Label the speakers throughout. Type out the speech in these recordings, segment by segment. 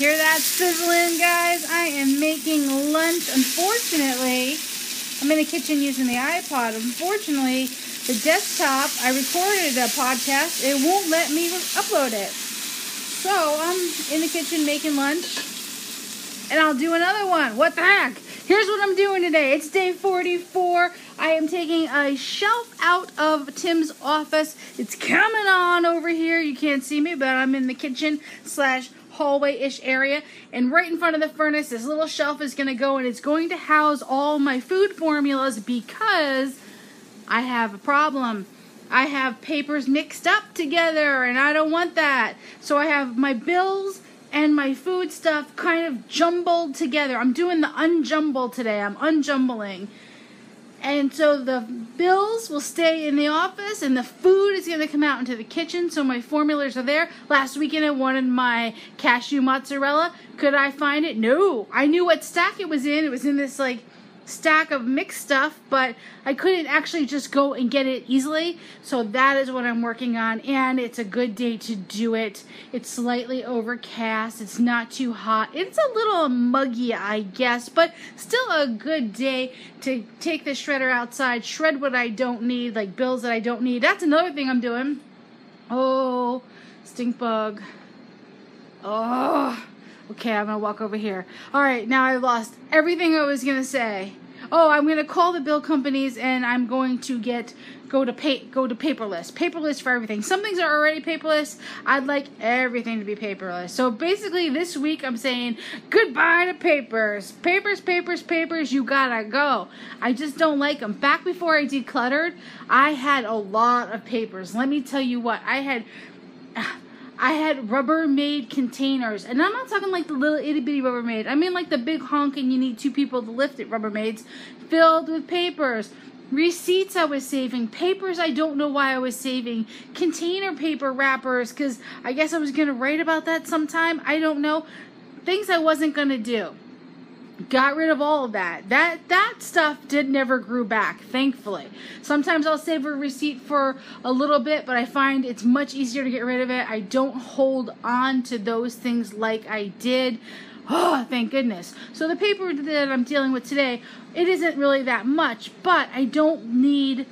Speaker 1: Hear that sizzling, guys? I am making lunch. Unfortunately, I'm in the kitchen using the iPod. Unfortunately, the desktop, I recorded a podcast. It won't let me upload it. So I'm in the kitchen making lunch. And I'll do another one. What the heck? Here's what I'm doing today. It's day 44. I am taking a shelf out of Tim's office. It's coming on over here. You can't see me, but I'm in the kitchen slash hallway-ish area. And right in front of the furnace, this little shelf is going to go and it's going to house all my food formulas because I have a problem. I have papers mixed up together and I don't want that. So I have my bills and my food stuff kind of jumbled together. I'm doing the unjumble today. I'm unjumbling. And so the bills will stay in the office and the food is going to come out into the kitchen. So my formulas are there. Last weekend I wanted my cashew mozzarella. Could I find it? No. I knew what stack it was in. It was in this like stack of mixed stuff, but I couldn't actually just go and get it easily. So that is what I'm working on, and it's a good day to do it. It's slightly overcast, it's not too hot. It's a little muggy, I guess, but still a good day to take the shredder outside, shred what I don't need, like bills that I don't need. That's another thing I'm doing. Oh, stink bug. Oh. Okay, I'm gonna walk over here. All right, now I lost everything I was gonna say. Oh, I'm gonna call the bill companies and I'm going to get go to pay go to paperless. Paperless for everything. Some things are already paperless. I'd like everything to be paperless. So basically, this week I'm saying goodbye to papers. Papers, papers, papers. You gotta go. I just don't like them. Back before I decluttered, I had a lot of papers. Let me tell you what I had. I had Rubbermaid containers, and I'm not talking like the little itty bitty Rubbermaid. I mean like the big honking you need two people to lift it Rubbermaids, filled with papers. Receipts I was saving, papers I don't know why I was saving, container paper wrappers because I guess I was gonna write about that sometime. I don't know. Things I wasn't gonna do got rid of all of that. That that stuff did never grew back, thankfully. Sometimes I'll save a receipt for a little bit, but I find it's much easier to get rid of it. I don't hold on to those things like I did. Oh, thank goodness. So the paper that I'm dealing with today, it isn't really that much, but I don't need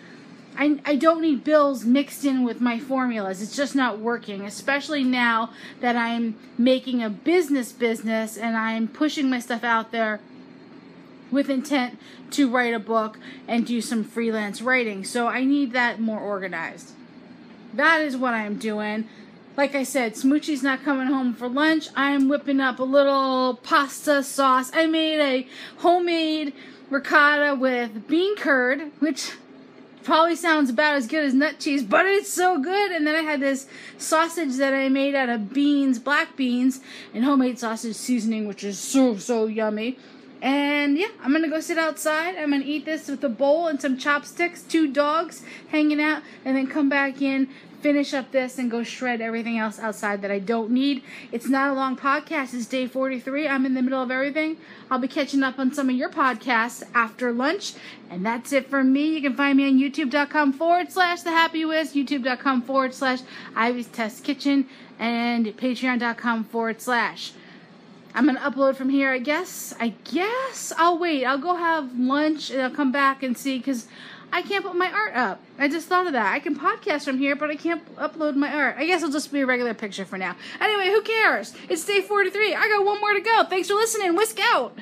Speaker 1: I, I don't need bills mixed in with my formulas. It's just not working, especially now that I'm making a business business and I'm pushing my stuff out there with intent to write a book and do some freelance writing. So I need that more organized. That is what I'm doing. Like I said, Smoochie's not coming home for lunch. I'm whipping up a little pasta sauce. I made a homemade ricotta with bean curd, which probably sounds about as good as nut cheese, but it's so good. And then I had this sausage that I made out of beans, black beans, and homemade sausage seasoning, which is so, so yummy. And yeah, I'm gonna go sit outside. I'm gonna eat this with a bowl and some chopsticks, two dogs hanging out, and then come back in, finish up this and go shred everything else outside that I don't need. It's not a long podcast. It's day 43. I'm in the middle of everything. I'll be catching up on some of your podcasts after lunch. And that's it for me. You can find me on youtube.com forward slash the happy whisk, youtube.com forward slash Ivy's Test Kitchen, and patreon.com forward slash. I'm gonna upload from here, I guess. I guess I'll wait. I'll go have lunch and I'll come back and see because I can't put my art up. I just thought of that. I can podcast from here, but I can't upload my art. I guess it'll just be a regular picture for now. Anyway, who cares? It's day 43. I got one more to go. Thanks for listening. Whisk out.